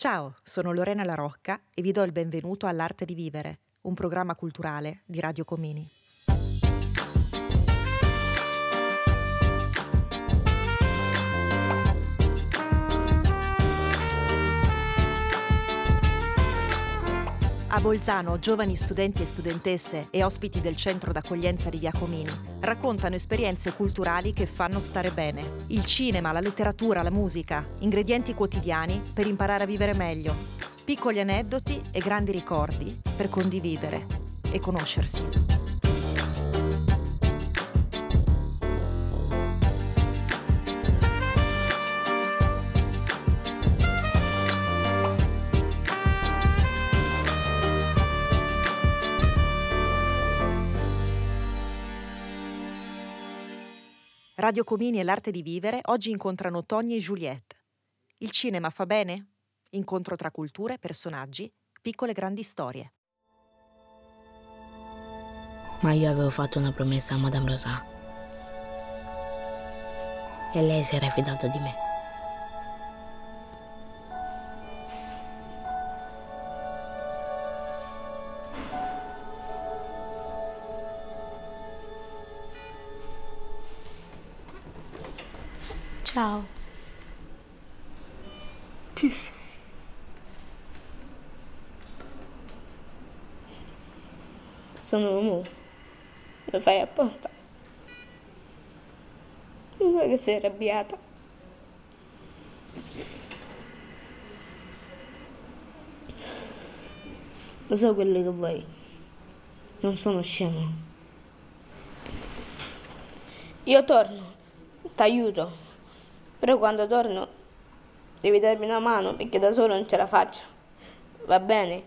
Ciao, sono Lorena La Rocca e vi do il benvenuto all'Arte di Vivere, un programma culturale di Radio Comini. A Bolzano, giovani studenti e studentesse e ospiti del centro d'accoglienza di Via Comini raccontano esperienze culturali che fanno stare bene. Il cinema, la letteratura, la musica, ingredienti quotidiani per imparare a vivere meglio. Piccoli aneddoti e grandi ricordi per condividere e conoscersi. Radio Comini e l'arte di vivere oggi incontrano Tony e Juliette. Il cinema fa bene? Incontro tra culture, personaggi, piccole e grandi storie. Ma io avevo fatto una promessa a Madame Rosa. E lei si era fidata di me. Ciao. Chi sei? Sono Mumu. Lo fai apposta. Lo so che sei arrabbiata. Lo so quello che vuoi. Non sono scemo. Io torno. T'aiuto. Però quando torno devi darmi una mano perché da solo non ce la faccio. Va bene?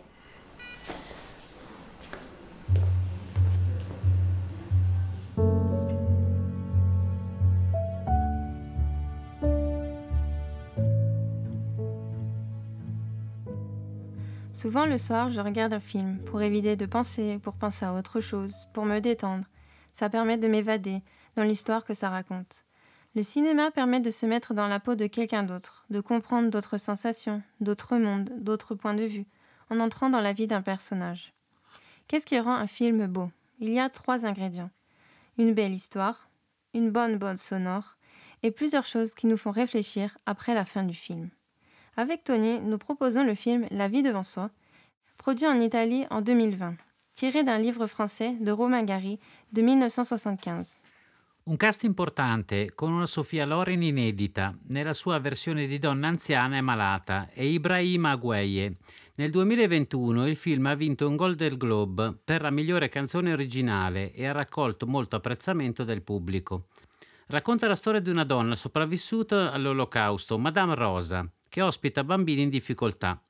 Souvent le soir, je regarde un film pour éviter de penser, pour penser à autre chose, pour me détendre. Ça permet de m'évader dans l'histoire que ça raconte. Le cinéma permet de se mettre dans la peau de quelqu'un d'autre, de comprendre d'autres sensations, d'autres mondes, d'autres points de vue, en entrant dans la vie d'un personnage. Qu'est-ce qui rend un film beau? Il y a trois ingrédients. Une belle histoire, une bonne bande sonore, et plusieurs choses qui nous font réfléchir après la fin du film. Avec Tony, nous proposons le film La vie devant soi, produit en Italie en 2020, tiré d'un livre français de Romain Gary de 1975. Un cast importante con una Sofia Loren inedita nella sua versione di donna anziana e malata e Ibrahima Agueye. Nel 2021 il film ha vinto un Golden Globe per la migliore canzone originale e ha raccolto molto apprezzamento del pubblico. Racconta la storia di una donna sopravvissuta all'olocausto, Madame Rosa, che ospita bambini in difficoltà.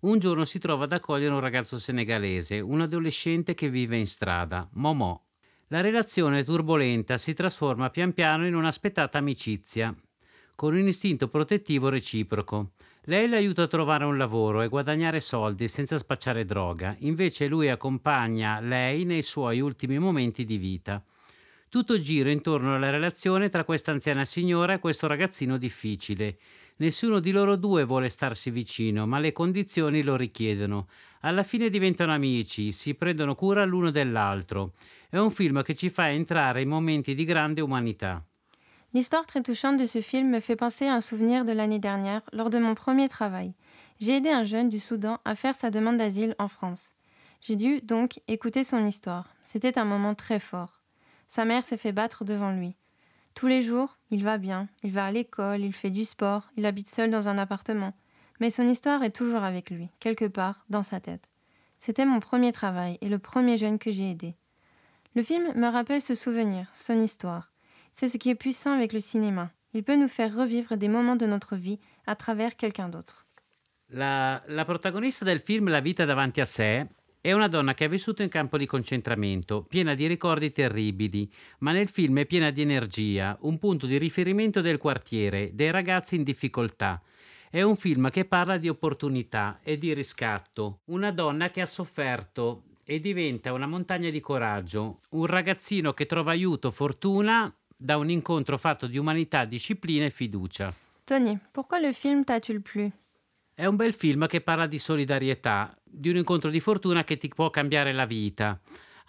Un giorno si trova ad accogliere un ragazzo senegalese, un adolescente che vive in strada, Momo, la relazione turbolenta si trasforma pian piano in un'aspettata amicizia, con un istinto protettivo reciproco. Lei le aiuta a trovare un lavoro e guadagnare soldi senza spacciare droga, invece lui accompagna lei nei suoi ultimi momenti di vita. Tutto gira intorno alla relazione tra questa anziana signora e questo ragazzino difficile. Nessuno di loro due vuole starsi vicino, ma le condizioni lo richiedono. Alla fine diventano amici, si prendono cura l'uno dell'altro. È un film che ci fa entrare in momenti di grande umanità. L'histoire très touchante de ce film me fait penser à un souvenir de l'année dernière lors de mon premier travail. J'ai aidé un jeune du Soudan à faire sa demande d'asile en France. J'ai dû donc écouter son histoire. C'était un moment très fort. Sa mère s'est fait battre devant lui. Tous les jours, il va bien, il va à l'école, il fait du sport, il habite seul dans un appartement. Mais son histoire est toujours avec lui, quelque part dans sa tête. C'était mon premier travail et le premier jeune que j'ai aidé. Le film me rappelle ce souvenir, son histoire. C'est ce qui est puissant avec le cinéma. Il peut nous faire revivre des moments de notre vie à travers quelqu'un d'autre. La, la, protagonista del film La vita davanti a sé è una donna che ha vissuto in campo di concentramento, piena di ricordi terribili, ma nel film è piena di energia, un punto di riferimento del quartiere, dei ragazzi in difficoltà. È un film che parla di opportunità e di riscatto. Una donna che ha sofferto e diventa una montagna di coraggio, un ragazzino che trova aiuto, fortuna da un incontro fatto di umanità, disciplina e fiducia. Tony, pourquoi le film t'a-t-il plu È È un bel film che parla di solidarietà, di un incontro di fortuna che ti può cambiare la vita.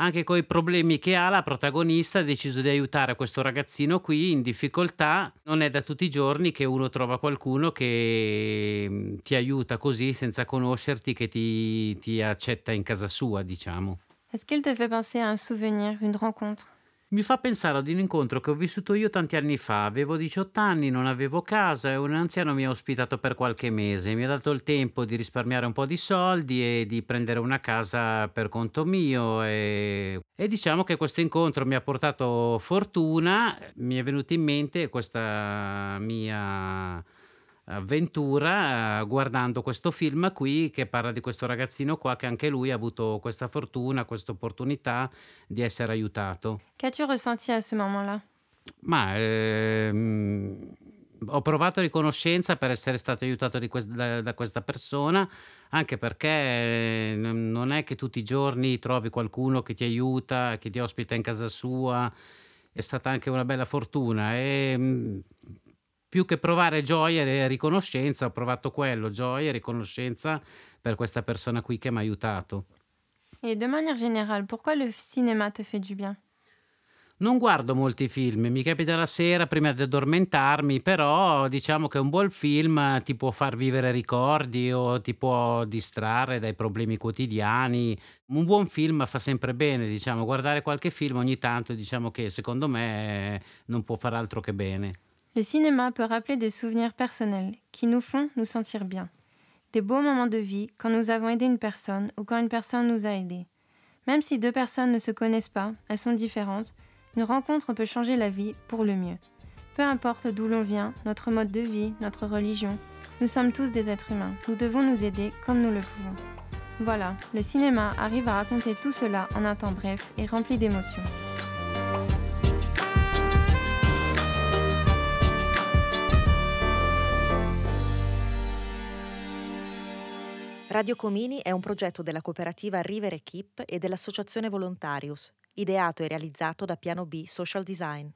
Anche con i problemi che ha, la protagonista ha deciso di aiutare questo ragazzino qui in difficoltà. Non è da tutti i giorni che uno trova qualcuno che mm, ti aiuta così senza conoscerti, che ti, ti accetta in casa sua, diciamo. Est-ce qu'il te fait penser à un souvenir, une rencontre Mi fa pensare ad un incontro che ho vissuto io tanti anni fa. Avevo 18 anni, non avevo casa e un anziano mi ha ospitato per qualche mese. Mi ha dato il tempo di risparmiare un po' di soldi e di prendere una casa per conto mio. E, e diciamo che questo incontro mi ha portato fortuna. Mi è venuta in mente questa mia avventura guardando questo film qui che parla di questo ragazzino qua che anche lui ha avuto questa fortuna, questa opportunità di essere aiutato. Qu'as-tu ressenti à ce moment-là Ma ehm, ho provato riconoscenza per essere stato aiutato quest- da, da questa persona, anche perché eh, n- non è che tutti i giorni trovi qualcuno che ti aiuta, che ti ospita in casa sua. È stata anche una bella fortuna e mm, più che provare gioia e riconoscenza, ho provato quello, gioia e riconoscenza per questa persona qui che mi ha aiutato. Et de manière générale, pourquoi le cinéma te fait du bien Non guardo molti film, mi capita la sera prima di addormentarmi, però diciamo che un buon film ti può far vivere ricordi o ti può distrarre dai problemi quotidiani. Un buon film fa sempre bene, diciamo, guardare qualche film ogni tanto, diciamo che secondo me non può far altro che bene. Le cinéma peut rappeler des souvenirs personnels qui nous font nous sentir bien. Des beaux moments de vie quand nous avons aidé une personne ou quand une personne nous a aidés. Même si deux personnes ne se connaissent pas, elles sont différentes, une rencontre peut changer la vie pour le mieux. Peu importe d'où l'on vient, notre mode de vie, notre religion, nous sommes tous des êtres humains. Nous devons nous aider comme nous le pouvons. Voilà, le cinéma arrive à raconter tout cela en un temps bref et rempli d'émotions. Radio Comini è un progetto della cooperativa River Equip e dell'associazione Volontarius, ideato e realizzato da Piano B Social Design.